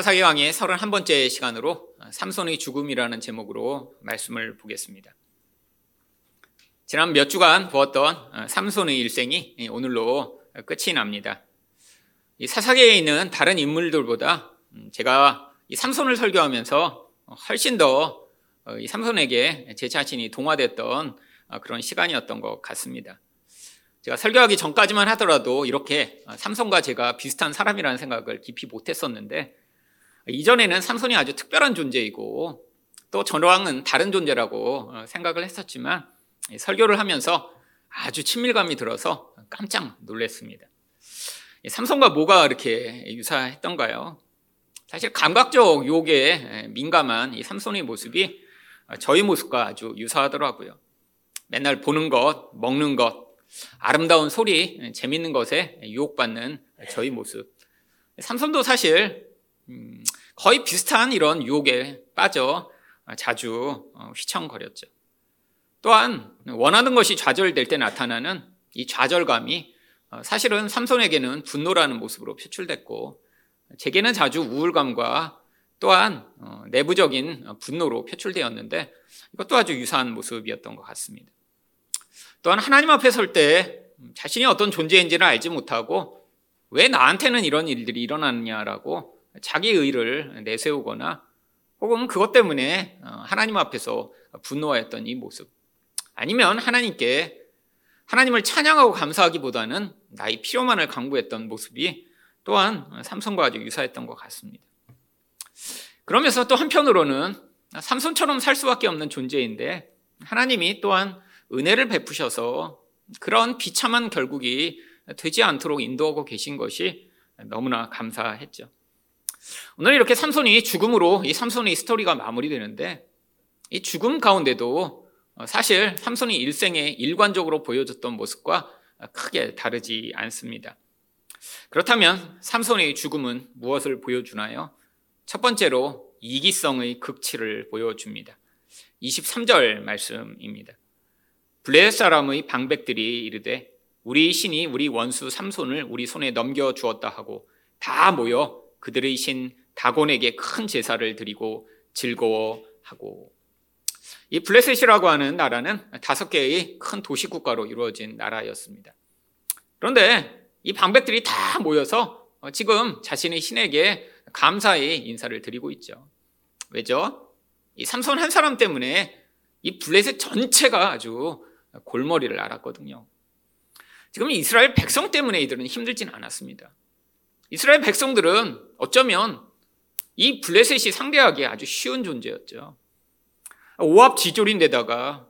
사사기 왕의 31번째 시간으로 삼손의 죽음이라는 제목으로 말씀을 보겠습니다. 지난 몇 주간 보았던 삼손의 일생이 오늘로 끝이 납니다. 이 사사기에 있는 다른 인물들보다 제가 이 삼손을 설교하면서 훨씬 더 이 삼손에게 제 자신이 동화됐던 그런 시간이었던 것 같습니다. 제가 설교하기 전까지만 하더라도 이렇게 삼손과 제가 비슷한 사람이라는 생각을 깊이 못했었는데 이전에는 삼손이 아주 특별한 존재이고 또 전왕은 다른 존재라고 생각을 했었지만 설교를 하면서 아주 친밀감이 들어서 깜짝 놀랐습니다. 삼손과 뭐가 이렇게 유사했던가요? 사실 감각적 욕에 민감한 이 삼손의 모습이 저희 모습과 아주 유사하더라고요. 맨날 보는 것, 먹는 것, 아름다운 소리, 재밌는 것에 유혹받는 저희 모습. 삼손도 사실 음, 거의 비슷한 이런 유혹에 빠져 자주 어, 휘청거렸죠. 또한 원하는 것이 좌절될 때 나타나는 이 좌절감이 어, 사실은 삼손에게는 분노라는 모습으로 표출됐고 제게는 자주 우울감과 또한 어, 내부적인 분노로 표출되었는데 이것도 아주 유사한 모습이었던 것 같습니다. 또한 하나님 앞에 설 때 자신이 어떤 존재인지를 알지 못하고 왜 나한테는 이런 일들이 일어나느냐라고 자기 의를 내세우거나 혹은 그것 때문에 어, 하나님 앞에서 분노하였던 이 모습. 아니면 하나님께 하나님을 찬양하고 감사하기보다는 나의 필요만을 강구했던 모습이 또한 삼손과 아주 유사했던 것 같습니다. 그러면서 또 한편으로는 삼손처럼 살 수밖에 없는 존재인데 하나님이 또한 은혜를 베푸셔서 그런 비참한 결국이 되지 않도록 인도하고 계신 것이 너무나 감사했죠. 오늘 이렇게 삼손이 죽음으로 이 삼손의 스토리가 마무리되는데 이 죽음 가운데도 사실 삼손이 일생에 일관적으로 보여줬던 모습과 크게 다르지 않습니다. 그렇다면 삼손의 죽음은 무엇을 보여주나요? 첫 번째로 이기성의 극치를 보여줍니다. 23절 말씀입니다. 블레 사람의 방백들이 이르되 우리 신이 우리 원수 삼손을 우리 손에 넘겨 주었다 하고 다 모여 그들의 신 다곤에게 큰 제사를 드리고 즐거워하고 이 블레셋이라고 하는 나라는 다섯 개의 큰 도시 국가로 이루어진 나라였습니다. 그런데 이 방백들이 다 모여서 지금 자신의 신에게 감사의 인사를 드리고 있죠. 왜죠? 이 삼손 한 사람 때문에 이 블레셋 전체가 아주 골머리를 앓았거든요. 지금 이스라엘 백성 때문에 이들은 힘들진 않았습니다. 이스라엘 백성들은 어쩌면 이 블레셋이 상대하기 아주 쉬운 존재였죠. 오합지졸인데다가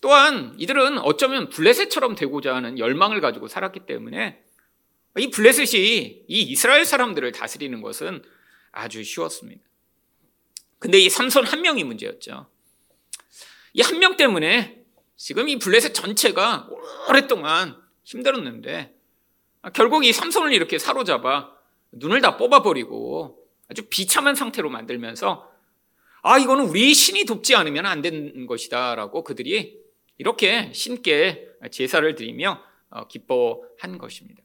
또한 이들은 어쩌면 블레셋처럼 되고자 하는 열망을 가지고 살았기 때문에 이 블레셋이 이 이스라엘 사람들을 다스리는 것은 아주 쉬웠습니다. 근데 이 삼손 한 명이 문제였죠. 이 한 명 때문에 지금 이 블레셋 전체가 오랫동안 힘들었는데 결국 이 삼손을 이렇게 사로잡아 눈을 다 뽑아버리고 아주 비참한 상태로 만들면서 아, 이거는 우리 신이 돕지 않으면 안 되는 것이다 라고 그들이 이렇게 신께 제사를 드리며 어, 기뻐한 것입니다.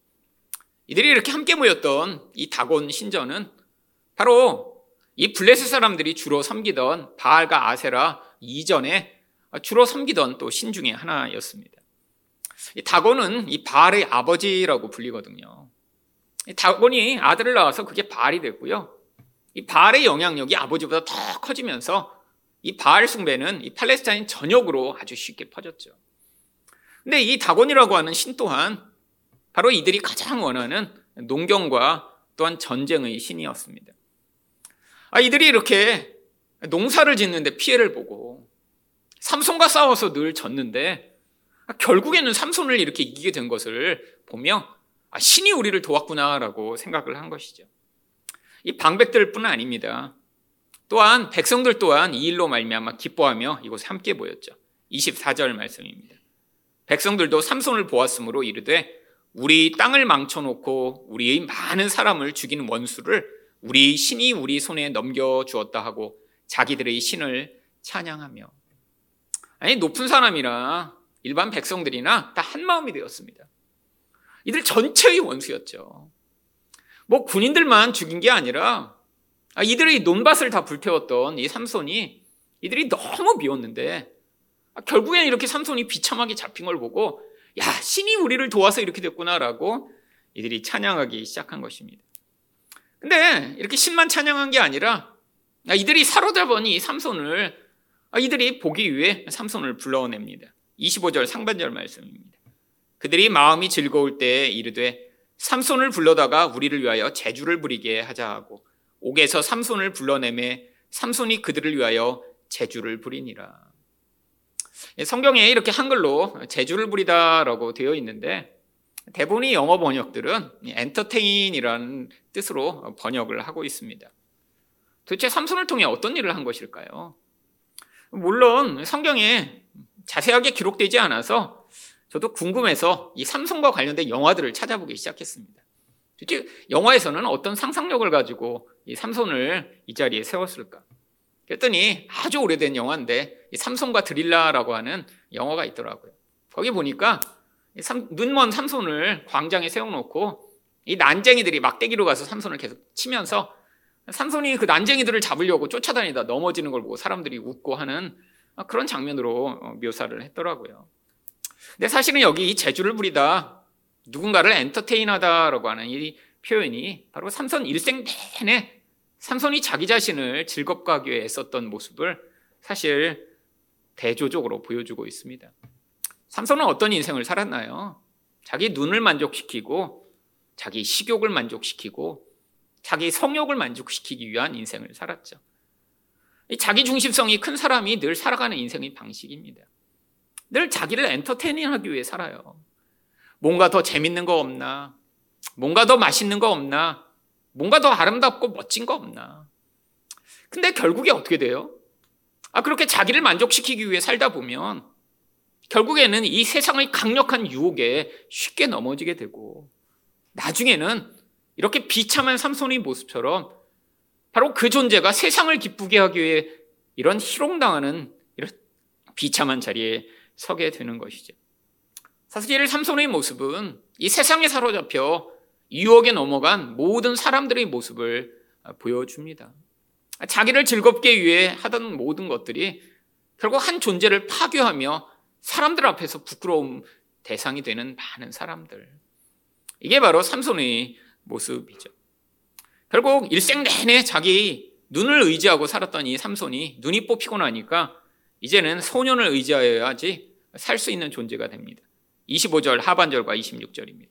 이들이 이렇게 함께 모였던 이 다곤 신전은 바로 이 블레셋 사람들이 주로 섬기던 바알과 아세라 이전에 주로 섬기던 또 신 중의 하나였습니다. 이 다곤은 이 바알의 아버지라고 불리거든요. 이 다곤이 아들을 낳아서 그게 바알이 됐고요. 이 바알의 영향력이 아버지보다 더 커지면서 이 바알 숭배는 이 팔레스타인 전역으로 아주 쉽게 퍼졌죠. 근데 이 다곤이라고 하는 신 또한 바로 이들이 가장 원하는 농경과 또한 전쟁의 신이었습니다. 아, 이들이 이렇게 농사를 짓는데 피해를 보고 삼손과 싸워서 늘 졌는데 결국에는 삼손을 이렇게 이기게 된 것을 보며 아, 신이 우리를 도왔구나라고 생각을 한 것이죠. 이 방백들뿐 아닙니다. 또한 백성들 또한 이 일로 말미암아 기뻐하며 이곳에 함께 모였죠. 24절 말씀입니다. 백성들도 삼손을 보았으므로 이르되 우리 땅을 망쳐놓고 우리의 많은 사람을 죽이는 원수를 우리 신이 우리 손에 넘겨 주었다 하고 자기들의 신을 찬양하며 아니 높은 사람이라 일반 백성들이나 다 한 마음이 되었습니다. 이들 전체의 원수였죠. 뭐 군인들만 죽인 게 아니라 아, 이들이 논밭을 다 불태웠던 이 삼손이 이들이 너무 미웠는데 아, 결국엔 이렇게 삼손이 비참하게 잡힌 걸 보고 야 신이 우리를 도와서 이렇게 됐구나라고 이들이 찬양하기 시작한 것입니다. 근데 이렇게 신만 찬양한 게 아니라 아, 이들이 사로잡은 이 삼손을 아, 이들이 보기 위해 삼손을 불러냅니다. 25절 상반절 말씀입니다. 그들이 마음이 즐거울 때에 이르되 삼손을 불러다가 우리를 위하여 제주를 부리게 하자 하고 옥에서 삼손을 불러내매 삼손이 그들을 위하여 제주를 부리니라. 예, 성경에 이렇게 한글로 제주를 부리다라고 되어 있는데 대부분의 영어 번역들은 엔터테인이라는 뜻으로 번역을 하고 있습니다. 도대체 삼손을 통해 어떤 일을 한 것일까요? 물론 성경에 자세하게 기록되지 않아서 저도 궁금해서 이 삼손과 관련된 영화들을 찾아보기 시작했습니다. 도대체 영화에서는 어떤 상상력을 가지고 이 삼손을 이 자리에 세웠을까? 그랬더니 아주 오래된 영화인데 삼손과 드릴라라고 하는 영화가 있더라고요. 거기 보니까 눈먼 삼손을 광장에 세워놓고 이 난쟁이들이 막대기로 가서 삼손을 계속 치면서 삼손이 그 난쟁이들을 잡으려고 쫓아다니다 넘어지는 걸 보고 사람들이 웃고 하는 그런 장면으로 어, 묘사를 했더라고요. 근데 사실은 여기 이 재주를 부리다 누군가를 엔터테인하다라고 하는 이 표현이 바로 삼손 일생 내내 삼손이 자기 자신을 즐겁게 애썼던 모습을 사실 대조적으로 보여주고 있습니다. 삼손은 어떤 인생을 살았나요? 자기 눈을 만족시키고 자기 식욕을 만족시키고 자기 성욕을 만족시키기 위한 인생을 살았죠. 자기 중심성이 큰 사람이 늘 살아가는 인생의 방식입니다. 늘 자기를 엔터테인하기 위해 살아요. 뭔가 더 재밌는 거 없나? 뭔가 더 맛있는 거 없나? 뭔가 더 아름답고 멋진 거 없나? 근데 결국에 어떻게 돼요? 아, 그렇게 자기를 만족시키기 위해 살다 보면 결국에는 이 세상의 강력한 유혹에 쉽게 넘어지게 되고 나중에는 이렇게 비참한 삼손의 모습처럼 바로 그 존재가 세상을 기쁘게 하기 위해 이런 희롱당하는 이런 비참한 자리에 서게 되는 것이죠. 사실 삼손의 모습은 이 세상에 사로잡혀 유혹에 넘어간 모든 사람들의 모습을 보여줍니다. 자기를 즐겁게 위해 하던 모든 것들이 결국 한 존재를 파괴하며 사람들 앞에서 부끄러움 대상이 되는 많은 사람들. 이게 바로 삼손의 모습이죠. 결국 일생 내내 자기 눈을 의지하고 살았던 이 삼손이 눈이 뽑히고 나니까 이제는 소년을 의지하여야지 살 수 있는 존재가 됩니다. 25절 하반절과 26절입니다.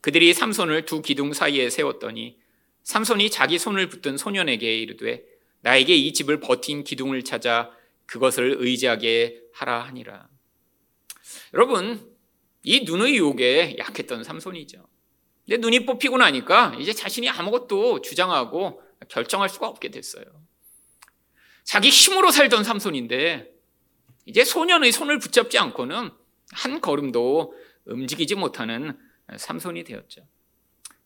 그들이 삼손을 두 기둥 사이에 세웠더니 삼손이 자기 손을 붙든 소년에게 이르되 나에게 이 집을 버틴 기둥을 찾아 그것을 의지하게 하라 하니라. 여러분, 이 눈의 유혹에 약했던 삼손이죠. 근데 눈이 뽑히고 나니까 이제 자신이 아무것도 주장하고 결정할 수가 없게 됐어요. 자기 힘으로 살던 삼손인데 이제 소년의 손을 붙잡지 않고는 한 걸음도 움직이지 못하는 삼손이 되었죠.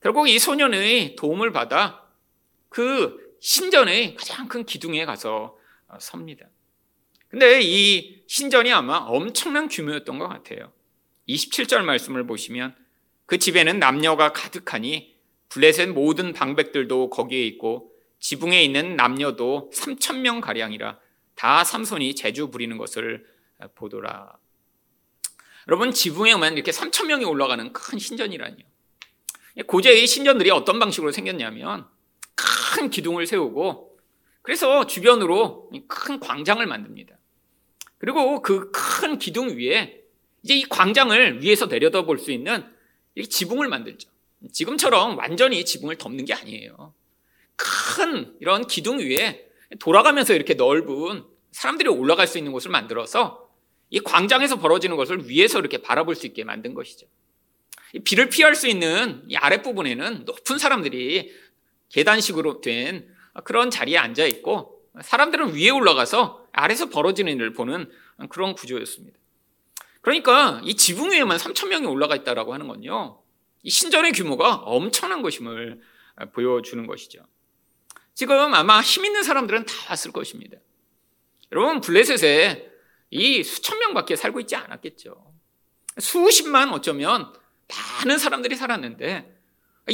결국 이 소년의 도움을 받아 그 신전의 가장 큰 기둥에 가서 섭니다. 근데 이 신전이 아마 엄청난 규모였던 것 같아요. 27절 말씀을 보시면 그 집에는 남녀가 가득하니 블레셋 모든 방백들도 거기에 있고 지붕에 있는 남녀도 3천 명 가량이라 다 삼손이 제주 부리는 것을 보더라. 여러분 지붕에 오면 이렇게 3천 명이 올라가는 큰 신전이라니요. 고대의 신전들이 어떤 방식으로 생겼냐면 큰 기둥을 세우고 그래서 주변으로 큰 광장을 만듭니다. 그리고 그 큰 기둥 위에 이제 이 광장을 위에서 내려다볼 수 있는 지붕을 만들죠. 지금처럼 완전히 지붕을 덮는 게 아니에요. 큰 이런 기둥 위에 돌아가면서 이렇게 넓은 사람들이 올라갈 수 있는 곳을 만들어서 이 광장에서 벌어지는 것을 위에서 이렇게 바라볼 수 있게 만든 것이죠. 비를 피할 수 있는 이 아랫부분에는 높은 사람들이 계단식으로 된 그런 자리에 앉아 있고 사람들은 위에 올라가서 아래서 벌어지는 일을 보는 그런 구조였습니다. 그러니까 이 지붕 위에만 3천 명이 올라가 있다라고 하는 건요. 이 신전의 규모가 엄청난 것임을 보여주는 것이죠. 지금 아마 힘 있는 사람들은 다 왔을 것입니다. 여러분 블레셋에 이 수천 명밖에 살고 있지 않았겠죠. 수십만 어쩌면 많은 사람들이 살았는데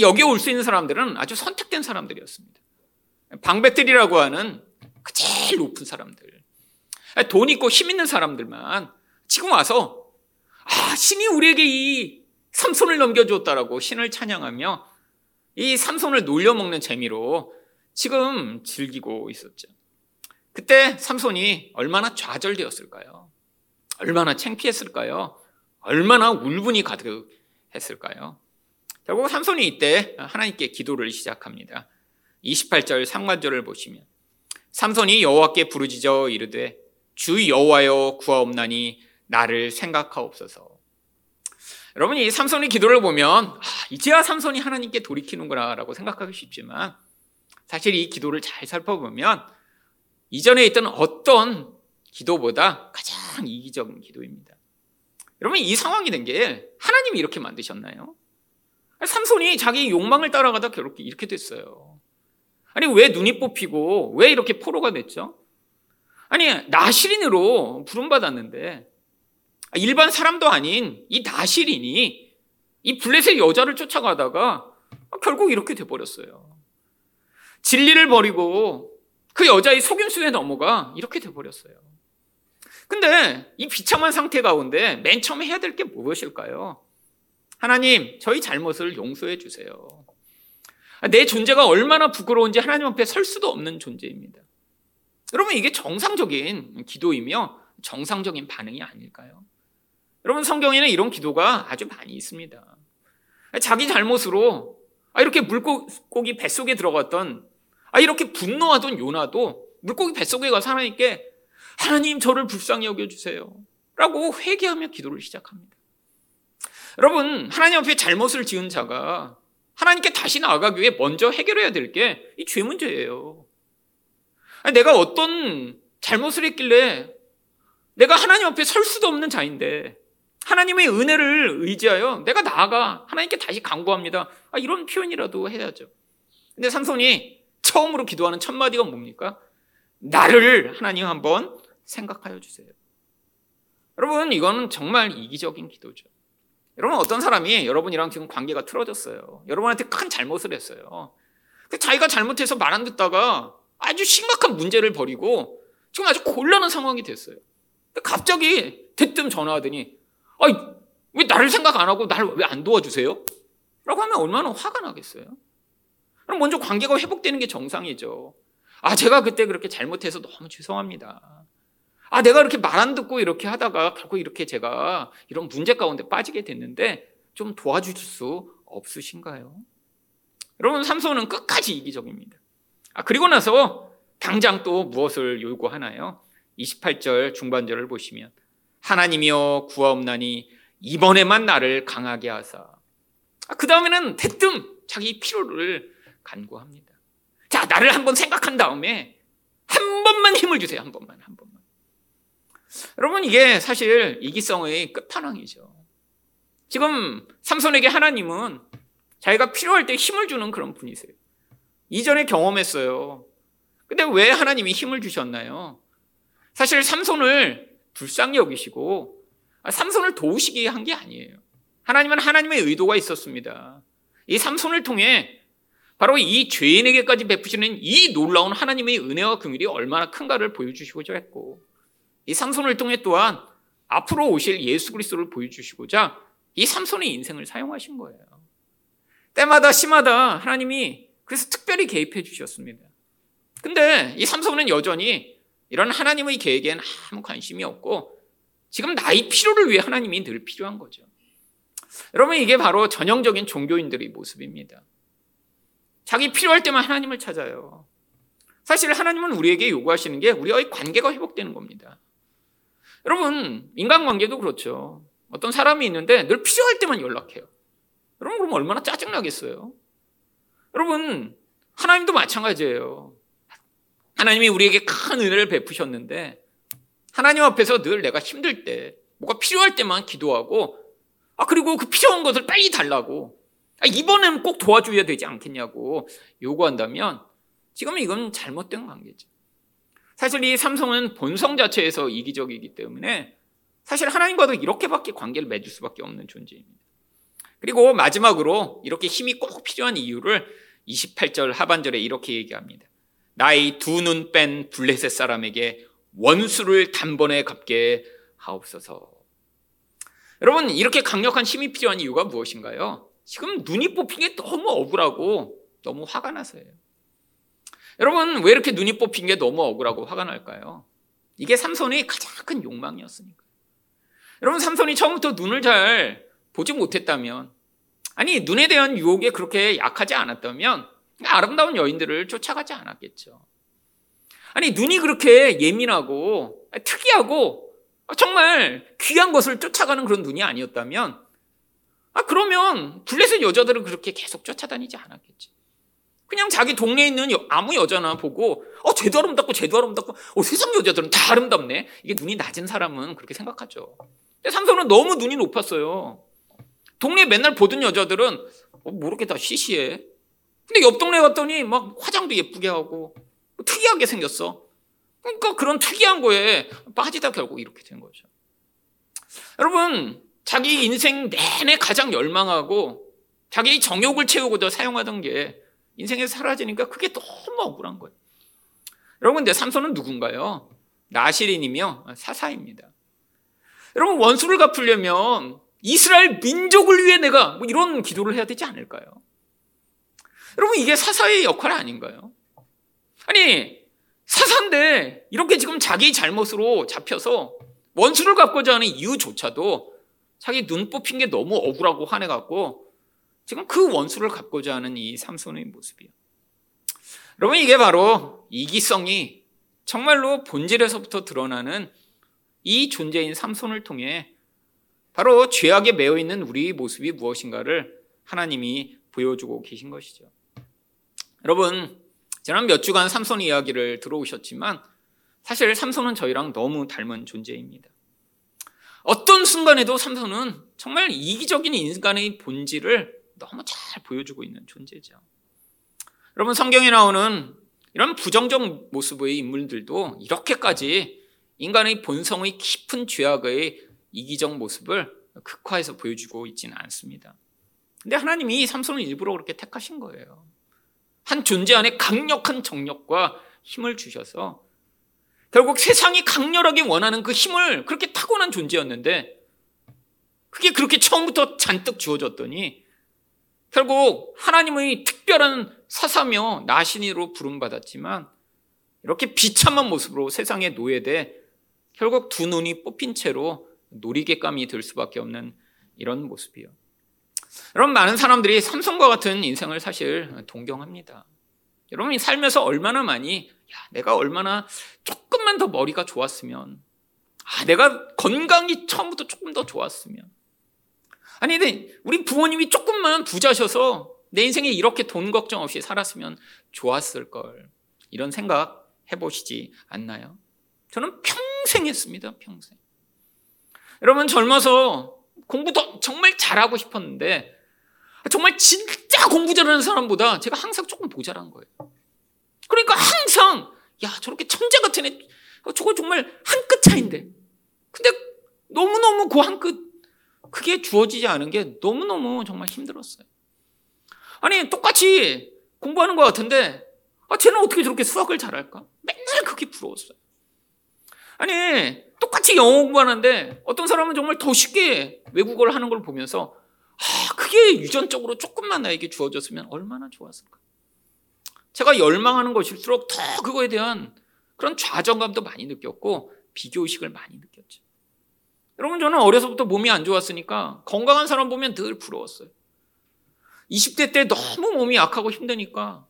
여기에 올 수 있는 사람들은 아주 선택된 사람들이었습니다. 방배들이라고 하는 그 제일 높은 사람들, 돈 있고 힘 있는 사람들만 지금 와서 아 신이 우리에게 이 삼손을 넘겨주었다라고 신을 찬양하며 이 삼손을 놀려먹는 재미로 지금 즐기고 있었죠. 그때 삼손이 얼마나 좌절되었을까요? 얼마나 창피했을까요? 얼마나 울분이 가득했을까요? 결국 삼손이 이때 하나님께 기도를 시작합니다. 28절 상관절을 보시면 삼손이 여호와께 부르짖어 이르되 주 여호와여 구하옵나니 나를 생각하옵소서. 여러분 이 삼손의 기도를 보면 아, 이제야 삼손이 하나님께 돌이키는구나라고 생각하기 쉽지만 사실 이 기도를 잘 살펴보면 이전에 있던 어떤 기도보다 가장 이기적인 기도입니다. 여러분 이 상황이 된 게 하나님이 이렇게 만드셨나요? 삼손이 자기 욕망을 따라가다 결국 이렇게 됐어요. 아니 왜 눈이 뽑히고 왜 이렇게 포로가 됐죠? 아니 나시린으로 부름받았는데 일반 사람도 아닌 이 나시린이 이 블레셋 여자를 쫓아가다가 결국 이렇게 돼버렸어요. 진리를 버리고 그 여자의 속임수에 넘어가 이렇게 돼버렸어요. 근데 이 비참한 상태 가운데 맨 처음에 해야 될 게 무엇일까요? 하나님, 저희 잘못을 용서해 주세요. 내 존재가 얼마나 부끄러운지 하나님 앞에 설 수도 없는 존재입니다. 여러분, 이게 정상적인 기도이며 정상적인 반응이 아닐까요? 여러분, 성경에는 이런 기도가 아주 많이 있습니다. 자기 잘못으로 아, 이렇게 물고기 뱃속에 들어갔던 아, 이렇게 분노하던 요나도 물고기 뱃속에 가서 하나님께 하나님 저를 불쌍히 여겨주세요. 라고 회개하며 기도를 시작합니다. 여러분, 하나님 앞에 잘못을 지은 자가 하나님께 다시 나아가기 위해 먼저 해결해야 될 게 이 죄 문제예요. 내가 어떤 잘못을 했길래 내가 하나님 앞에 설 수도 없는 자인데 하나님의 은혜를 의지하여 내가 나아가 하나님께 다시 강구합니다. 아, 이런 표현이라도 해야죠. 근데 삼손이 처음으로 기도하는 첫 마디가 뭡니까? 나를 하나님 한번 생각하여 주세요. 여러분, 이거는 정말 이기적인 기도죠. 여러분, 어떤 사람이 여러분이랑 지금 관계가 틀어졌어요. 여러분한테 큰 잘못을 했어요. 자기가 잘못해서 말 안 듣다가 아주 심각한 문제를 벌이고 지금 아주 곤란한 상황이 됐어요. 갑자기 대뜸 전화하더니, 아이, 왜 나를 생각 안 하고 나를 왜 안 도와주세요? 라고 하면 얼마나 화가 나겠어요? 그럼 먼저 관계가 회복되는 게 정상이죠. 아, 제가 그때 그렇게 잘못해서 너무 죄송합니다. 아, 내가 이렇게 말 안 듣고 이렇게 하다가 결국 이렇게 제가 이런 문제 가운데 빠지게 됐는데 좀 도와주실 수 없으신가요? 여러분, 삼손은 끝까지 이기적입니다. 아, 그리고 나서 당장 또 무엇을 요구하나요? 28절 중반절을 보시면 하나님이여 구하옵나니 이번에만 나를 강하게 하사. 아, 그 다음에는 대뜸 자기 필요를 간구합니다. 자, 나를 한번 생각한 다음에 한 번만 힘을 주세요. 한 번만, 한 번만. 여러분 이게 사실 이기성의 끝판왕이죠. 지금 삼손에게 하나님은 자기가 필요할 때 힘을 주는 그런 분이세요. 이전에 경험했어요. 근데 왜 하나님이 힘을 주셨나요? 사실 삼손을 불쌍히 여기시고 삼손을 도우시게 한게 아니에요. 하나님은 하나님의 의도가 있었습니다. 이 삼손을 통해 바로 이 죄인에게까지 베푸시는 이 놀라운 하나님의 은혜와 긍휼이 얼마나 큰가를 보여주시고자 했고 이 삼손을 통해 또한 앞으로 오실 예수 그리스도를 보여주시고자 이 삼손의 인생을 사용하신 거예요. 때마다 시마다 하나님이 그래서 특별히 개입해 주셨습니다. 근데 이 삼손은 여전히 이런 하나님의 계획에는 아무 관심이 없고 지금 나의 필요를 위해 하나님이 늘 필요한 거죠. 여러분 이게 바로 전형적인 종교인들의 모습입니다. 자기 필요할 때만 하나님을 찾아요. 사실 하나님은 우리에게 요구하시는 게 우리와의 관계가 회복되는 겁니다. 여러분, 인간관계도 그렇죠. 어떤 사람이 있는데 늘 필요할 때만 연락해요. 여러분, 그럼 얼마나 짜증나겠어요? 여러분, 하나님도 마찬가지예요. 하나님이 우리에게 큰 은혜를 베푸셨는데, 하나님 앞에서 늘 내가 힘들 때, 뭐가 필요할 때만 기도하고, 아, 그리고 그 필요한 것을 빨리 달라고, 아, 이번엔 꼭 도와줘야 되지 않겠냐고 요구한다면, 지금 이건 잘못된 관계죠. 사실 이 삼성은 본성 자체에서 이기적이기 때문에 사실 하나님과도 이렇게밖에 관계를 맺을 수밖에 없는 존재입니다. 그리고 마지막으로 이렇게 힘이 꼭 필요한 이유를 28절 하반절에 이렇게 얘기합니다. 나의 두 눈 뺀 블레셋 사람에게 원수를 단번에 갚게 하옵소서. 여러분 이렇게 강력한 힘이 필요한 이유가 무엇인가요? 지금 눈이 뽑힌 게 너무 억울하고 너무 화가 나서요. 여러분 왜 이렇게 눈이 뽑힌 게 너무 억울하고 화가 날까요? 이게 삼손의 가장 큰 욕망이었으니까. 여러분 삼손이 처음부터 눈을 잘 보지 못했다면 아니 눈에 대한 유혹에 그렇게 약하지 않았다면 아름다운 여인들을 쫓아가지 않았겠죠. 아니 눈이 그렇게 예민하고 특이하고 정말 귀한 것을 쫓아가는 그런 눈이 아니었다면 아 그러면 블레셋 여자들은 그렇게 계속 쫓아다니지 않았겠지. 그냥 자기 동네에 있는 아무 여자나 보고 어 쟤도 아름답고 쟤도 아름답고 어 세상 여자들은 다 아름답네. 이게 눈이 낮은 사람은 그렇게 생각하죠. 근데 삼손은 너무 눈이 높았어요. 동네에 맨날 보던 여자들은 어, 뭐 이렇게 다 시시해. 근데 옆 동네 갔더니 막 화장도 예쁘게 하고 특이하게 생겼어. 그러니까 그런 특이한 거에 빠지다 결국 이렇게 된 거죠. 여러분, 자기 인생 내내 가장 열망하고 자기 정욕을 채우고자 사용하던 게 인생에서 사라지니까 그게 너무 억울한 거예요. 여러분, 근데 삼손은 누군가요? 나시린이며 사사입니다. 여러분, 원수를 갚으려면 이스라엘 민족을 위해 내가 뭐 이런 기도를 해야 되지 않을까요? 여러분, 이게 사사의 역할 아닌가요? 아니, 사사인데 이렇게 지금 자기 잘못으로 잡혀서 원수를 갚고자 하는 이유조차도 자기 눈 뽑힌 게 너무 억울하고 화내갖고 지금 그 원수를 갚고자 하는 이 삼손의 모습이요. 여러분, 이게 바로 이기성이 정말로 본질에서부터 드러나는 이 존재인 삼손을 통해 바로 죄악에 매여 있는 우리 모습이 무엇인가를 하나님이 보여주고 계신 것이죠. 여러분, 지난 몇 주간 삼손 이야기를 들어오셨지만 사실 삼손은 저희랑 너무 닮은 존재입니다. 어떤 순간에도 삼손은 정말 이기적인 인간의 본질을 너무 잘 보여주고 있는 존재죠. 여러분 성경에 나오는 이런 부정적 모습의 인물들도 이렇게까지 인간의 본성의 깊은 죄악의 이기적 모습을 극화해서 보여주고 있지는 않습니다. 근데 하나님이 삼손을 일부러 그렇게 택하신 거예요. 한 존재 안에 강력한 정력과 힘을 주셔서 결국 세상이 강렬하게 원하는 그 힘을 그렇게 타고난 존재였는데 그게 그렇게 처음부터 잔뜩 주어졌더니 결국 하나님의 특별한 사사며 나신이로 부름받았지만 이렇게 비참한 모습으로 세상에 노예돼 결국 두 눈이 뽑힌 채로 놀이개감이 될 수밖에 없는 이런 모습이요. 여러분 많은 사람들이 삼성과 같은 인생을 사실 동경합니다. 여러분이 살면서 얼마나 많이 야, 내가 얼마나 조금만 더 머리가 좋았으면 아, 내가 건강이 처음부터 조금 더 좋았으면 아니 근데 우리 부모님이 조금만 부자셔서 내 인생에 이렇게 돈 걱정 없이 살았으면 좋았을 걸 이런 생각 해보시지 않나요? 저는 평생 했습니다. 평생. 여러분 젊어서 공부도 정말 잘하고 싶었는데 정말 진짜 공부 잘하는 사람보다 제가 항상 조금 모자란 거예요. 그러니까 항상 야 저렇게 천재 같은 애 저거 정말 한 끗 차인데 근데 너무너무 그 한 끗 그게 주어지지 않은 게 너무너무 정말 힘들었어요. 아니 똑같이 공부하는 것 같은데 아, 쟤는 어떻게 저렇게 수학을 잘할까? 맨날 그게 부러웠어요. 아니 똑같이 영어 공부하는데 어떤 사람은 정말 더 쉽게 외국어를 하는 걸 보면서 아, 그게 유전적으로 조금만 나에게 주어졌으면 얼마나 좋았을까. 제가 열망하는 것일수록 더 그거에 대한 그런 좌정감도 많이 느꼈고 비교의식을 많이 느꼈죠. 여러분 저는 어려서부터 몸이 안 좋았으니까 건강한 사람 보면 늘 부러웠어요. 20대 때 너무 몸이 약하고 힘드니까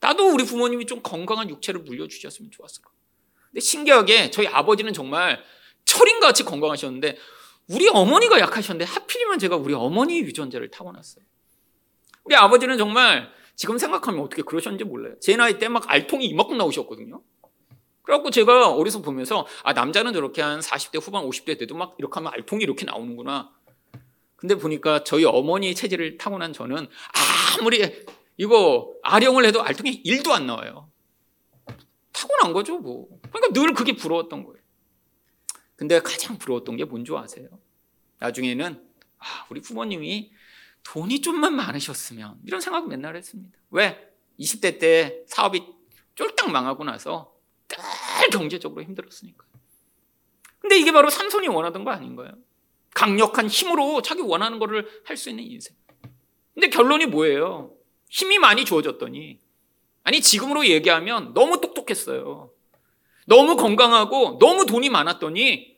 나도 우리 부모님이 좀 건강한 육체를 물려주셨으면 좋았을. 근데 신기하게 저희 아버지는 정말 철인 같이 건강하셨는데 우리 어머니가 약하셨는데 하필이면 제가 우리 어머니 유전자를 타고났어요. 우리 아버지는 정말 지금 생각하면 어떻게 그러셨는지 몰라요. 제 나이 때 막 알통이 이만큼 나오셨거든요. 그래갖고 제가 어디서 보면서 아 남자는 저렇게 한 40대 후반 50대 때도 막 이렇게 하면 알통이 이렇게 나오는구나. 근데 보니까 저희 어머니의 체질을 타고난 저는 아무리 이거 아령을 해도 알통이 1도 안 나와요. 타고난 거죠, 뭐. 그러니까 늘 그게 부러웠던 거예요. 근데 가장 부러웠던 게 뭔지 아세요? 나중에는 아, 우리 부모님이 돈이 좀만 많으셨으면 이런 생각 맨날 했습니다. 왜? 20대 때 사업이 쫄딱 망하고 나서 늘 경제적으로 힘들었으니까. 근데 이게 바로 삼손이 원하던 거 아닌가요? 강력한 힘으로 자기 원하는 거를 할 수 있는 인생. 근데 결론이 뭐예요? 힘이 많이 주어졌더니 아니 지금으로 얘기하면 너무 똑똑 했어요. 너무 건강하고 너무 돈이 많았더니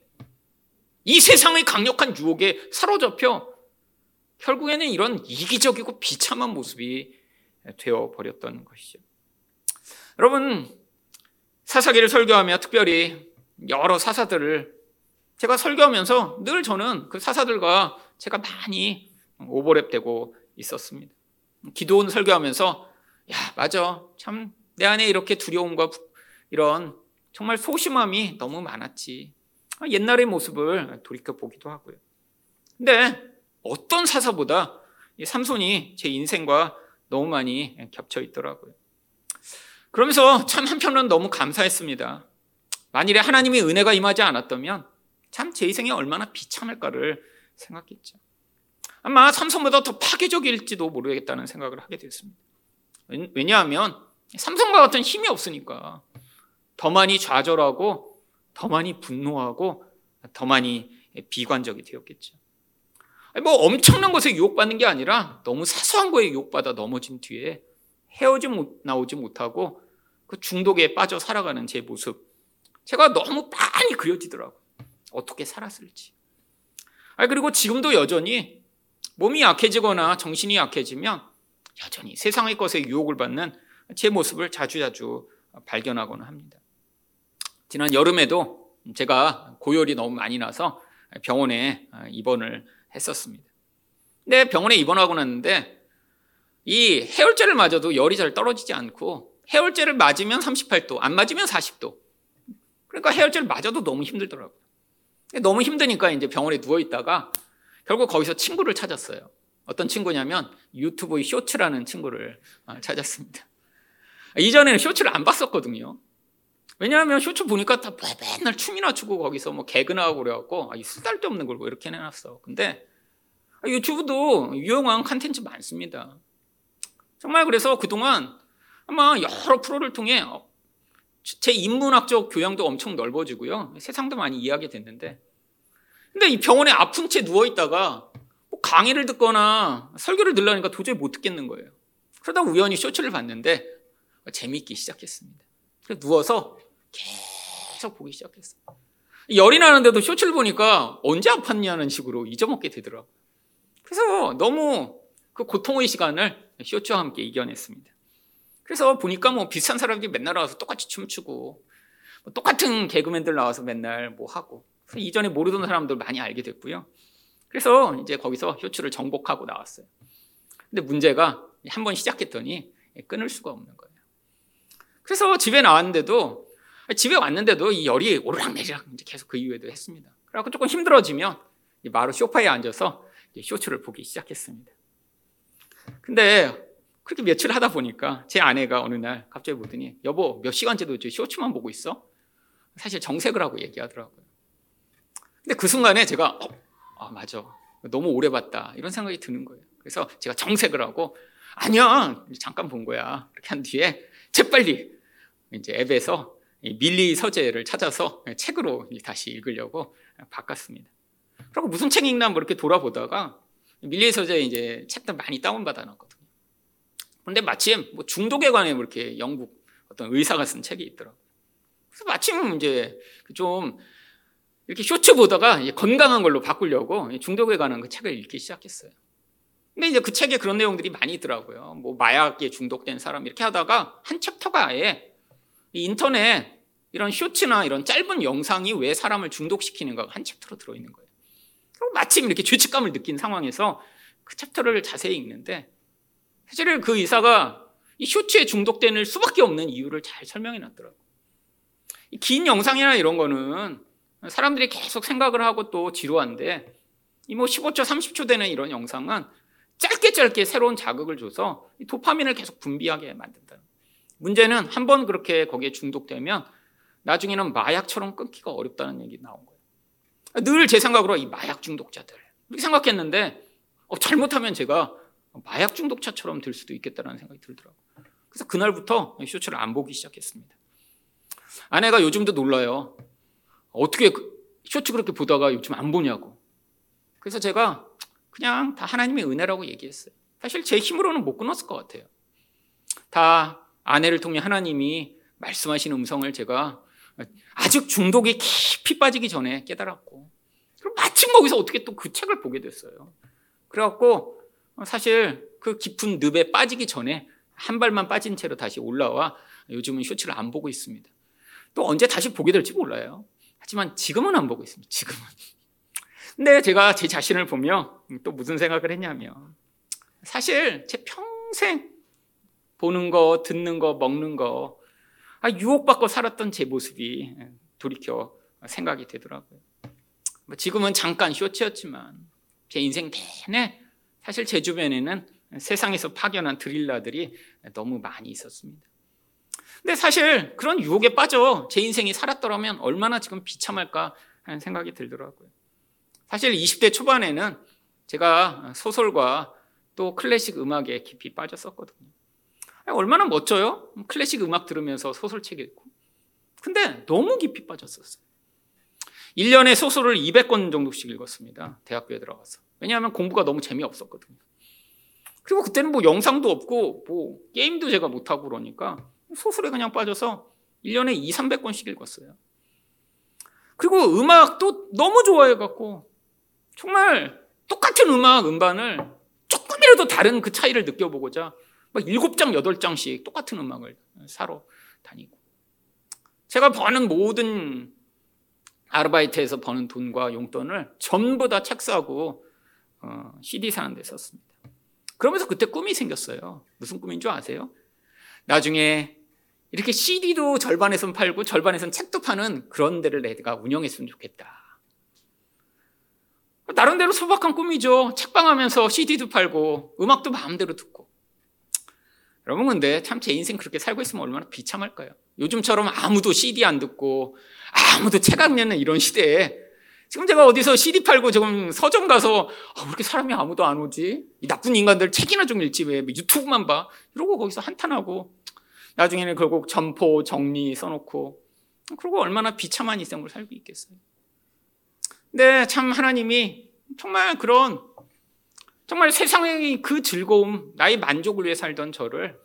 이 세상의 강력한 유혹에 사로잡혀 결국에는 이런 이기적이고 비참한 모습이 되어 버렸던 것이죠. 여러분 사사기를 설교하며 특별히 여러 사사들을 제가 설교하면서 늘 저는 그 사사들과 제가 많이 오버랩되고 있었습니다. 기도원 설교하면서 야 맞아 참 내 안에 이렇게 두려움과 이런 정말 소심함이 너무 많았지. 아, 옛날의 모습을 돌이켜 보기도 하고요. 근데 어떤 사사보다 삼손이 제 인생과 너무 많이 겹쳐 있더라고요. 그러면서 참 한편으로는 너무 감사했습니다. 만일에 하나님의 은혜가 임하지 않았다면 참 제 인생이 얼마나 비참할까를 생각했죠. 아마 삼손보다 더 파괴적일지도 모르겠다는 생각을 하게 됐습니다. 왜냐하면 삼성과 같은 힘이 없으니까 더 많이 좌절하고 더 많이 분노하고 더 많이 비관적이 되었겠죠. 뭐 엄청난 것에 유혹받는 게 아니라 너무 사소한 거에 유혹받아 넘어진 뒤에 헤어지 못, 나오지 못하고 그 중독에 빠져 살아가는 제 모습. 제가 너무 많이 그려지더라고요. 어떻게 살았을지. 아, 그리고 지금도 여전히 몸이 약해지거나 정신이 약해지면 여전히 세상의 것에 유혹을 받는 제 모습을 자주자주 발견하곤 합니다. 지난 여름에도 제가 고열이 너무 많이 나서 병원에 입원을 했었습니다. 근데 병원에 입원하고 났는데 이 해열제를 맞아도 열이 잘 떨어지지 않고 해열제를 맞으면 38도, 안 맞으면 40도. 그러니까 해열제를 맞아도 너무 힘들더라고요. 너무 힘드니까 이제 병원에 누워 있다가 결국 거기서 친구를 찾았어요. 어떤 친구냐면 유튜브의 쇼츠라는 친구를 아, 찾았습니다. 이전에는 쇼츠를 안 봤었거든요. 왜냐하면 쇼츠 보니까 다 맨날 춤이나 추고 거기서 뭐 개그나 하고 그래갖고 아, 쓸데도 없는 걸뭐 이렇게 해놨어. 근데 아, 유튜브도 유용한 컨텐츠 많습니다. 정말 그래서 그동안 아마 여러 프로를 통해 어, 제 인문학적 교양도 엄청 넓어지고요. 세상도 많이 이해하게 됐는데 근데 이 병원에 아픈 채 누워있다가 뭐 강의를 듣거나 설교를 들으려니까 도저히 못 듣겠는 거예요. 그러다 우연히 쇼츠를 봤는데 재미있기 시작했습니다. 그래서 누워서 계속 보기 시작했어요. 열이 나는데도 쇼츠를 보니까 언제 아팠냐는 식으로 잊어먹게 되더라고요. 그래서 너무 그 고통의 시간을 쇼츠와 함께 이겨냈습니다. 그래서 보니까 뭐 비슷한 사람들이 맨날 나와서 똑같이 춤추고 뭐 똑같은 개그맨들 나와서 맨날 뭐 하고 이전에 모르던 사람들 많이 알게 됐고요. 그래서 이제 거기서 쇼츠를 정복하고 나왔어요. 근데 문제가 한 번 시작했더니 끊을 수가 없는 거예요. 그래서 집에 나왔는데도 집에 왔는데도 이 열이 오르락내리락 이제 계속 그 이후에도 했습니다. 그래갖고 조금 힘들어지면 바로 소파에 앉아서 쇼츠를 보기 시작했습니다. 근데 그렇게 며칠 하다 보니까 제 아내가 어느 날 갑자기 보더니 여보 몇 시간째도 쇼츠만 보고 있어? 사실 정색을 하고 얘기하더라고요. 근데 그 순간에 제가 어, 아 맞아 너무 오래 봤다 이런 생각이 드는 거예요. 그래서 제가 정색을 하고 아니야 잠깐 본 거야 이렇게 한 뒤에 재빨리 이제 앱에서 밀리 서재를 찾아서 책으로 다시 읽으려고 바꿨습니다. 그리고 무슨 책 읽나 뭐 이렇게 돌아보다가 밀리 서재 이제 책들 많이 다운받아 놨거든요. 근데 마침 뭐 중독에 관해 뭐 이렇게 영국 어떤 의사가 쓴 책이 있더라고요. 그래서 마침 이제 좀 이렇게 쇼츠 보다가 건강한 걸로 바꾸려고 중독에 관한 그 책을 읽기 시작했어요. 근데 이제 그 책에 그런 내용들이 많이 있더라고요. 뭐 마약에 중독된 사람 이렇게 하다가 한 챕터가 아예 인터넷 이런 쇼츠나 이런 짧은 영상이 왜 사람을 중독시키는가 한 챕터로 들어있는 거예요. 그리고 마침 이렇게 죄책감을 느낀 상황에서 그 챕터를 자세히 읽는데 사실 그 의사가 이 쇼츠에 중독되는 수밖에 없는 이유를 잘 설명해 놨더라고요. 긴 영상이나 이런 거는 사람들이 계속 생각을 하고 또 지루한데 이 뭐 15초, 30초 되는 이런 영상은 짧게 짧게 새로운 자극을 줘서 도파민을 계속 분비하게 만든다. 문제는 한 번 그렇게 거기에 중독되면 나중에는 마약처럼 끊기가 어렵다는 얘기 나온 거예요. 늘 제 생각으로 이 마약 중독자들 이렇게 생각했는데 어, 잘못하면 제가 마약 중독자처럼 될 수도 있겠다는 생각이 들더라고요. 그래서 그날부터 쇼츠를 안 보기 시작했습니다. 아내가 요즘도 놀라요. 어떻게 그 쇼츠 그렇게 보다가 요즘 안 보냐고. 그래서 제가 그냥 다 하나님의 은혜라고 얘기했어요. 사실 제 힘으로는 못 끊었을 것 같아요. 다 아내를 통해 하나님이 말씀하신 음성을 제가 아직 중독에 깊이 빠지기 전에 깨달았고, 그럼 마침 거기서 어떻게 또 그 책을 보게 됐어요. 그래갖고 사실 그 깊은 늪에 빠지기 전에 한 발만 빠진 채로 다시 올라와 요즘은 쇼츠를 안 보고 있습니다. 또 언제 다시 보게 될지 몰라요. 하지만 지금은 안 보고 있습니다. 지금은. 근데 제가 제 자신을 보며 또 무슨 생각을 했냐면 사실 제 평생 보는 거, 듣는 거, 먹는 거 아, 유혹받고 살았던 제 모습이 돌이켜 생각이 되더라고요. 뭐 지금은 잠깐 쇼츠였지만 제 인생 내내 사실 제 주변에는 세상에서 파견한 드릴라들이 너무 많이 있었습니다. 근데 사실 그런 유혹에 빠져 제 인생이 살았더라면 얼마나 지금 비참할까 하는 생각이 들더라고요. 사실 20대 초반에는 제가 소설과 또 클래식 음악에 깊이 빠졌었거든요. 얼마나 멋져요? 클래식 음악 들으면서 소설책 읽고. 근데 너무 깊이 빠졌었어요. 1년에 소설을 200권 정도씩 읽었습니다. 대학교에 들어가서. 왜냐하면 공부가 너무 재미없었거든요. 그리고 그때는 뭐 영상도 없고 뭐 게임도 제가 못하고 그러니까 소설에 그냥 빠져서 1년에 2, 300권씩 읽었어요. 그리고 음악도 너무 좋아해갖고 정말 똑같은 음악 음반을 조금이라도 다른 그 차이를 느껴보고자 막 7장, 8장씩 똑같은 음악을 사러 다니고 제가 버는 모든 아르바이트에서 버는 돈과 용돈을 전부 다 책 사고 어, CD 사는 데 썼습니다. 그러면서 그때 꿈이 생겼어요. 무슨 꿈인 줄 아세요? 나중에 이렇게 CD도 절반에선 팔고 절반에선 책도 파는 그런 데를 내가 운영했으면 좋겠다. 나름대로 소박한 꿈이죠. 책방 하면서 CD도 팔고 음악도 마음대로 듣고. 여러분 근데 참 제 인생 그렇게 살고 있으면 얼마나 비참할까요? 요즘처럼 아무도 CD 안 듣고 아무도 책안 읽는 이런 시대에 지금 제가 어디서 CD 팔고 지금 서점 가서 아, 왜 이렇게 사람이 아무도 안 오지? 이 나쁜 인간들 책이나 좀 읽지 왜 유튜브만 봐? 이러고 거기서 한탄하고 나중에는 결국 점포 정리 써놓고 그리고 얼마나 비참한 인생을 살고 있겠어요. 근데 참 하나님이 정말 그런 정말 세상의 그 즐거움, 나의 만족을 위해 살던 저를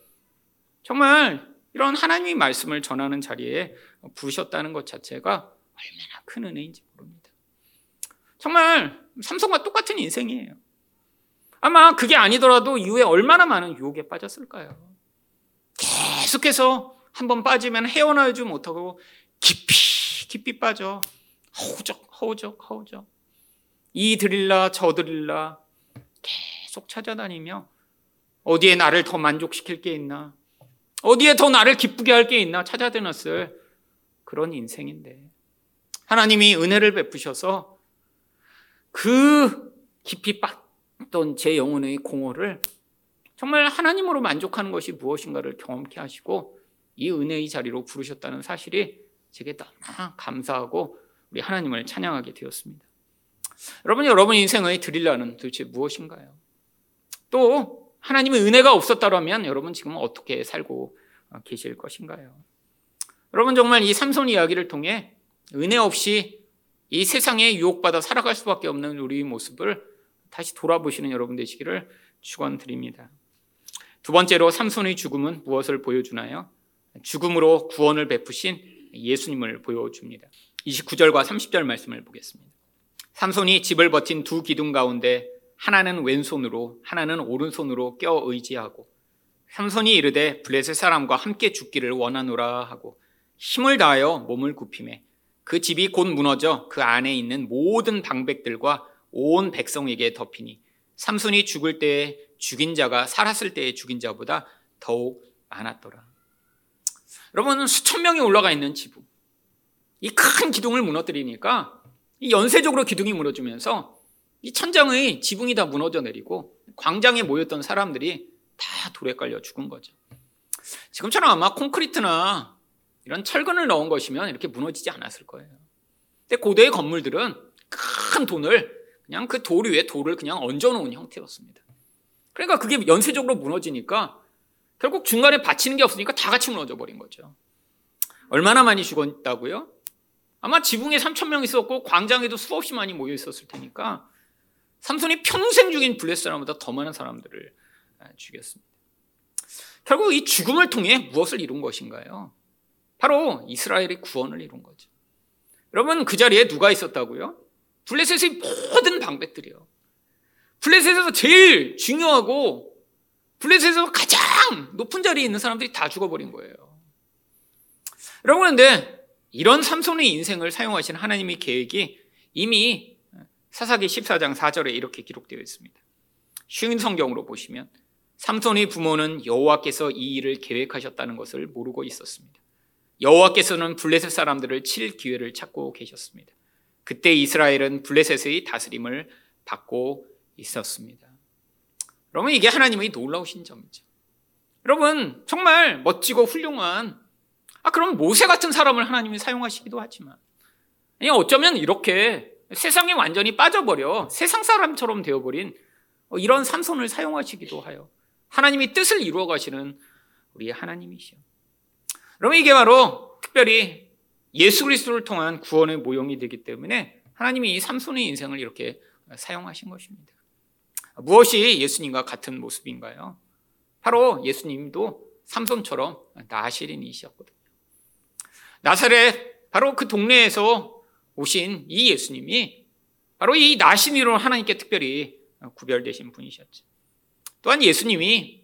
정말 이런 하나님의 말씀을 전하는 자리에 부으셨다는 것 자체가 얼마나 큰 은혜인지 모릅니다. 정말 삼성과 똑같은 인생이에요. 아마 그게 아니더라도 이후에 얼마나 많은 유혹에 빠졌을까요? 계속해서 한 번 빠지면 헤어나오지 못하고 깊이 깊이 빠져 허우적 허우적 허우적 이 드릴라 저 드릴라 계속 찾아다니며 어디에 나를 더 만족시킬 게 있나? 어디에 더 나를 기쁘게 할 게 있나? 찾아다녔을 그런 인생인데. 하나님이 은혜를 베푸셔서 그 깊이 빠던 제 영혼의 공허를 정말 하나님으로 만족하는 것이 무엇인가를 경험케 하시고 이 은혜의 자리로 부르셨다는 사실이 제게 너무 감사하고 우리 하나님을 찬양하게 되었습니다. 여러분, 여러분 인생의 드릴라는 도대체 무엇인가요? 또 하나님의 은혜가 없었다면 여러분 지금 어떻게 살고 계실 것인가요? 여러분 정말 이 삼손 이야기를 통해 은혜 없이 이 세상에 유혹받아 살아갈 수밖에 없는 우리 모습을 다시 돌아보시는 여러분 되시기를 축원드립니다. 두 번째로 삼손의 죽음은 무엇을 보여주나요? 죽음으로 구원을 베푸신 예수님을 보여줍니다. 29절과 30절 말씀을 보겠습니다. 삼손이 집을 버틴 두 기둥 가운데 하나는 왼손으로 하나는 오른손으로 껴 의지하고 삼손이 이르되 블레셋 사람과 함께 죽기를 원하노라 하고 힘을 다하여 몸을 굽힘에 그 집이 곧 무너져 그 안에 있는 모든 방백들과 온 백성에게 덮이니 삼손이 죽을 때에 죽인 자가 살았을 때에 죽인 자보다 더욱 많았더라. 여러분 수천 명이 올라가 있는 지붕. 이 큰 기둥을 무너뜨리니까 이 연쇄적으로 기둥이 무너지면서 이 천장의 지붕이 다 무너져 내리고 광장에 모였던 사람들이 다 돌에 깔려 죽은 거죠. 지금처럼 아마 콘크리트나 이런 철근을 넣은 것이면 이렇게 무너지지 않았을 거예요. 근데 고대의 건물들은 큰 돈을 그냥 그 돌 위에 돌을 그냥 얹어 놓은 형태였습니다. 그러니까 그게 연쇄적으로 무너지니까 결국 중간에 바치는 게 없으니까 다 같이 무너져 버린 거죠. 얼마나 많이 죽었다고요? 아마 지붕에 3천 명 있었고 광장에도 수없이 많이 모여 있었을 테니까 삼손이 평생 죽인 블레스 사람보다 더 많은 사람들을 아, 죽였습니다. 결국 이 죽음을 통해 무엇을 이룬 것인가요? 바로 이스라엘의 구원을 이룬 거죠. 여러분 그 자리에 누가 있었다고요? 블레셋의 모든 방백들이요. 블레셋에서 제일 중요하고 블레셋에서 가장 높은 자리에 있는 사람들이 다 죽어버린 거예요. 여러분 근데 이런 삼손의 인생을 사용하신 하나님의 계획이 이미 사사기 14장 4절에 이렇게 기록되어 있습니다. 쉬운 성경으로 보시면 삼손의 부모는 여호와께서 이 일을 계획하셨다는 것을 모르고 있었습니다. 여호와께서는 블레셋 사람들을 칠 기회를 찾고 계셨습니다. 그때 이스라엘은 블레셋의 다스림을 받고 있었습니다. 여러분 이게 하나님의 놀라우신 점이죠. 여러분 정말 멋지고 훌륭한 아 그럼 모세 같은 사람을 하나님이 사용하시기도 하지만 아니 어쩌면 이렇게 세상에 완전히 빠져버려 세상 사람처럼 되어버린 이런 삼손을 사용하시기도 하여 하나님이 뜻을 이루어 가시는 우리 하나님이시요. 여러분 이게 바로 특별히 예수 그리스도를 통한 구원의 모형이 되기 때문에 하나님이 이 삼손의 인생을 이렇게 사용하신 것입니다. 무엇이 예수님과 같은 모습인가요? 바로 예수님도 삼손처럼 나시린이셨거든요. 나사렛 바로 그 동네에서 오신 이 예수님이 바로 이 나신이로 하나님께 특별히 구별되신 분이셨죠. 또한 예수님이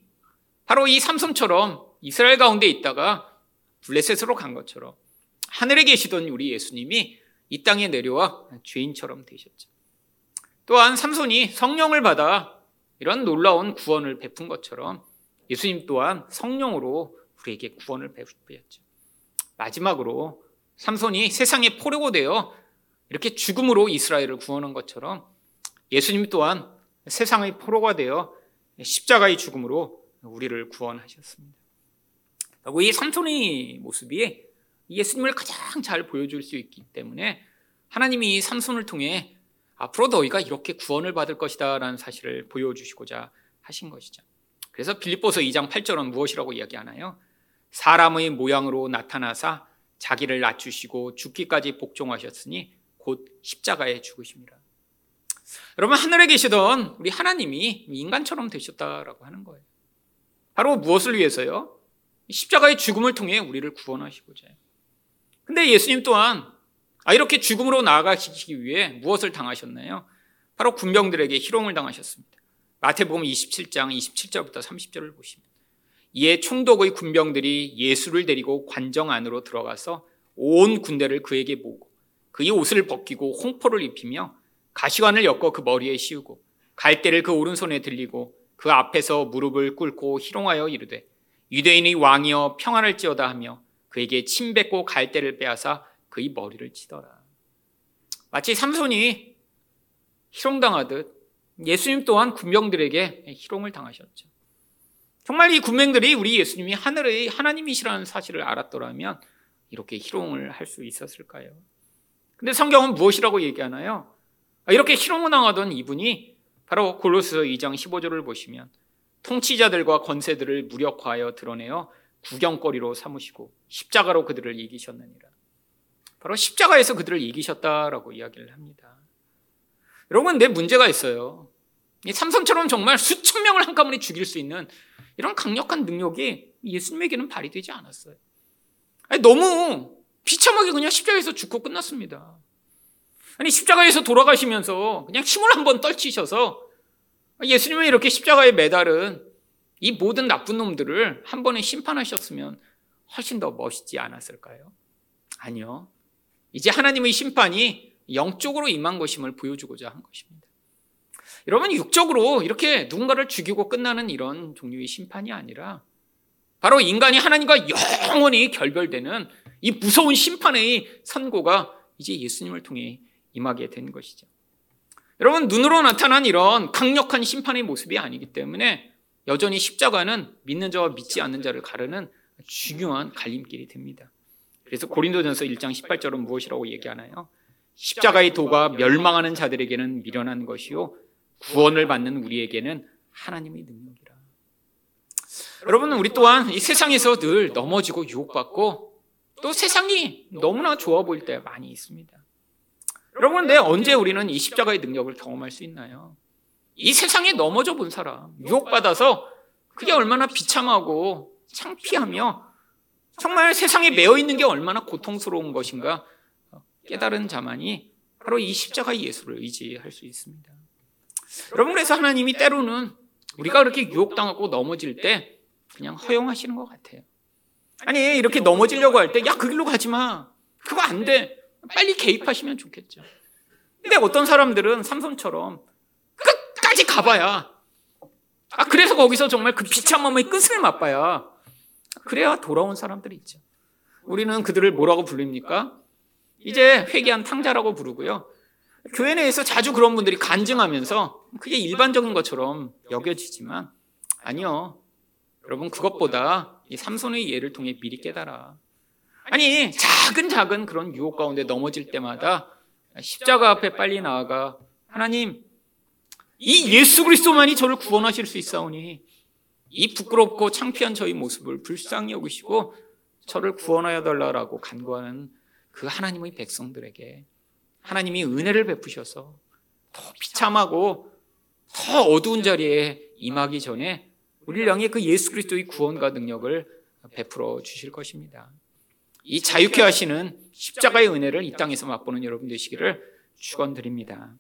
바로 이 삼손처럼 이스라엘 가운데 있다가 블레셋으로 간 것처럼 하늘에 계시던 우리 예수님이 이 땅에 내려와 죄인처럼 되셨죠. 또한 삼손이 성령을 받아 이런 놀라운 구원을 베푼 것처럼 예수님 또한 성령으로 우리에게 구원을 베푸셨죠. 마지막으로 삼손이 세상에 포로가 되어 이렇게 죽음으로 이스라엘을 구원한 것처럼 예수님 또한 세상의 포로가 되어 십자가의 죽음으로 우리를 구원하셨습니다. 그리고 이 삼손의 모습이 예수님을 가장 잘 보여줄 수 있기 때문에 하나님이 이 삼손을 통해 앞으로 너희가 이렇게 구원을 받을 것이다 라는 사실을 보여주시고자 하신 것이죠. 그래서 빌립보서 2장 8절은 무엇이라고 이야기하나요? 사람의 모양으로 나타나사 자기를 낮추시고 죽기까지 복종하셨으니 곧 십자가에 죽으십니다. 여러분 하늘에 계시던 우리 하나님이 인간처럼 되셨다라고 하는 거예요. 바로 무엇을 위해서요? 십자가의 죽음을 통해 우리를 구원하시고자 해요. 근데 예수님 또한 아, 이렇게 죽음으로 나아가시기 위해 무엇을 당하셨나요? 바로 군병들에게 희롱을 당하셨습니다. 마태복음 27장 27절부터 30절을 보시면 이에 총독의 군병들이 예수를 데리고 관정 안으로 들어가서 온 군대를 그에게 모으고 그의 옷을 벗기고 홍포를 입히며 가시관을 엮어 그 머리에 씌우고 갈대를 그 오른손에 들리고 그 앞에서 무릎을 꿇고 희롱하여 이르되 유대인의 왕이여 평안을 지어다 하며 그에게 침 뱉고 갈대를 빼앗아 그의 머리를 치더라. 마치 삼손이 희롱당하듯 예수님 또한 군병들에게 희롱을 당하셨죠. 정말 이 군병들이 우리 예수님이 하늘의 하나님이시라는 사실을 알았더라면 이렇게 희롱을 할 수 있었을까요? 근데 성경은 무엇이라고 얘기하나요? 이렇게 희롱을 당하던 이분이 바로 골로스 2장 15절을 보시면 통치자들과 권세들을 무력화하여 드러내어 구경거리로 삼으시고 십자가로 그들을 이기셨느니라. 바로 십자가에서 그들을 이기셨다라고 이야기를 합니다. 여러분, 내 문제가 있어요. 이 삼손처럼 정말 수천 명을 한꺼번에 죽일 수 있는 이런 강력한 능력이 예수님에게는 발휘되지 않았어요. 아니, 너무 비참하게 그냥 십자가에서 죽고 끝났습니다. 아니, 십자가에서 돌아가시면서 그냥 힘을 한번 떨치셔서 예수님은 이렇게 십자가에 매달은 이 모든 나쁜 놈들을 한 번에 심판하셨으면 훨씬 더 멋있지 않았을까요? 아니요. 이제 하나님의 심판이 영적으로 임한 것임을 보여주고자 한 것입니다. 여러분, 육적으로 이렇게 누군가를 죽이고 끝나는 이런 종류의 심판이 아니라 바로 인간이 하나님과 영원히 결별되는 이 무서운 심판의 선고가 이제 예수님을 통해 임하게 된 것이죠. 여러분, 눈으로 나타난 이런 강력한 심판의 모습이 아니기 때문에 여전히 십자가는 믿는 자와 믿지 않는 자를 가르는 중요한 갈림길이 됩니다. 그래서 고린도전서 1장 18절은 무엇이라고 얘기하나요? 십자가의 도가 멸망하는 자들에게는 미련한 것이요 구원을 받는 우리에게는 하나님의 능력이라. 여러분 우리 또한 이 세상에서 늘 넘어지고 유혹받고 또 세상이 너무나 좋아 보일 때 많이 있습니다. 여러분 근데 언제 우리는 이 십자가의 능력을 경험할 수 있나요? 이 세상에 넘어져 본 사람, 유혹받아서 그게 얼마나 비참하고 창피하며 정말 세상에 매여 있는 게 얼마나 고통스러운 것인가 깨달은 자만이 바로 이 십자가 예수를 의지할 수 있습니다. 여러분 그래서 하나님이 때로는 우리가 그렇게 유혹당하고 넘어질 때 그냥 허용하시는 것 같아요. 아니 이렇게 넘어지려고 할 때 야 그 길로 가지 마. 그거 안 돼. 빨리 개입하시면 좋겠죠. 근데 어떤 사람들은 삼손처럼 끝까지 가봐야 아 그래서 거기서 정말 그 비참함의 끝을 맛봐야 그래야 돌아온 사람들이 있죠. 우리는 그들을 뭐라고 부릅니까? 이제 회개한 탕자라고 부르고요. 교회 내에서 자주 그런 분들이 간증하면서 그게 일반적인 것처럼 여겨지지만 아니요. 여러분 그것보다 이 삼손의 예를 통해 미리 깨달아. 아니 작은 작은 그런 유혹 가운데 넘어질 때마다 십자가 앞에 빨리 나아가 하나님 이 예수 그리스도만이 저를 구원하실 수 있사오니 이 부끄럽고 창피한 저희 모습을 불쌍히 여기시고 저를 구원하여 달라라고 간구하는 그 하나님의 백성들에게 하나님이 은혜를 베푸셔서 더 비참하고 더 어두운 자리에 임하기 전에 우리를 향해 그 예수 그리스도의 구원과 능력을 베풀어 주실 것입니다. 이 자유케 하시는 십자가의 은혜를 이 땅에서 맛보는 여러분 되시기를 축원드립니다.